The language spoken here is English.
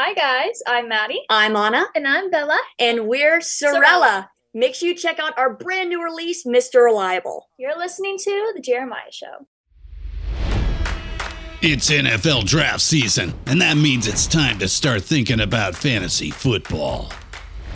Hi, guys. I'm Madi. I'm Ava. And I'm Bella. And we're Sorelle. Sorelle. Make sure you check out our brand new release, Mr. Reliable. You're listening to The Jeremiah Show. It's NFL draft season, and that means it's time to start thinking about fantasy football.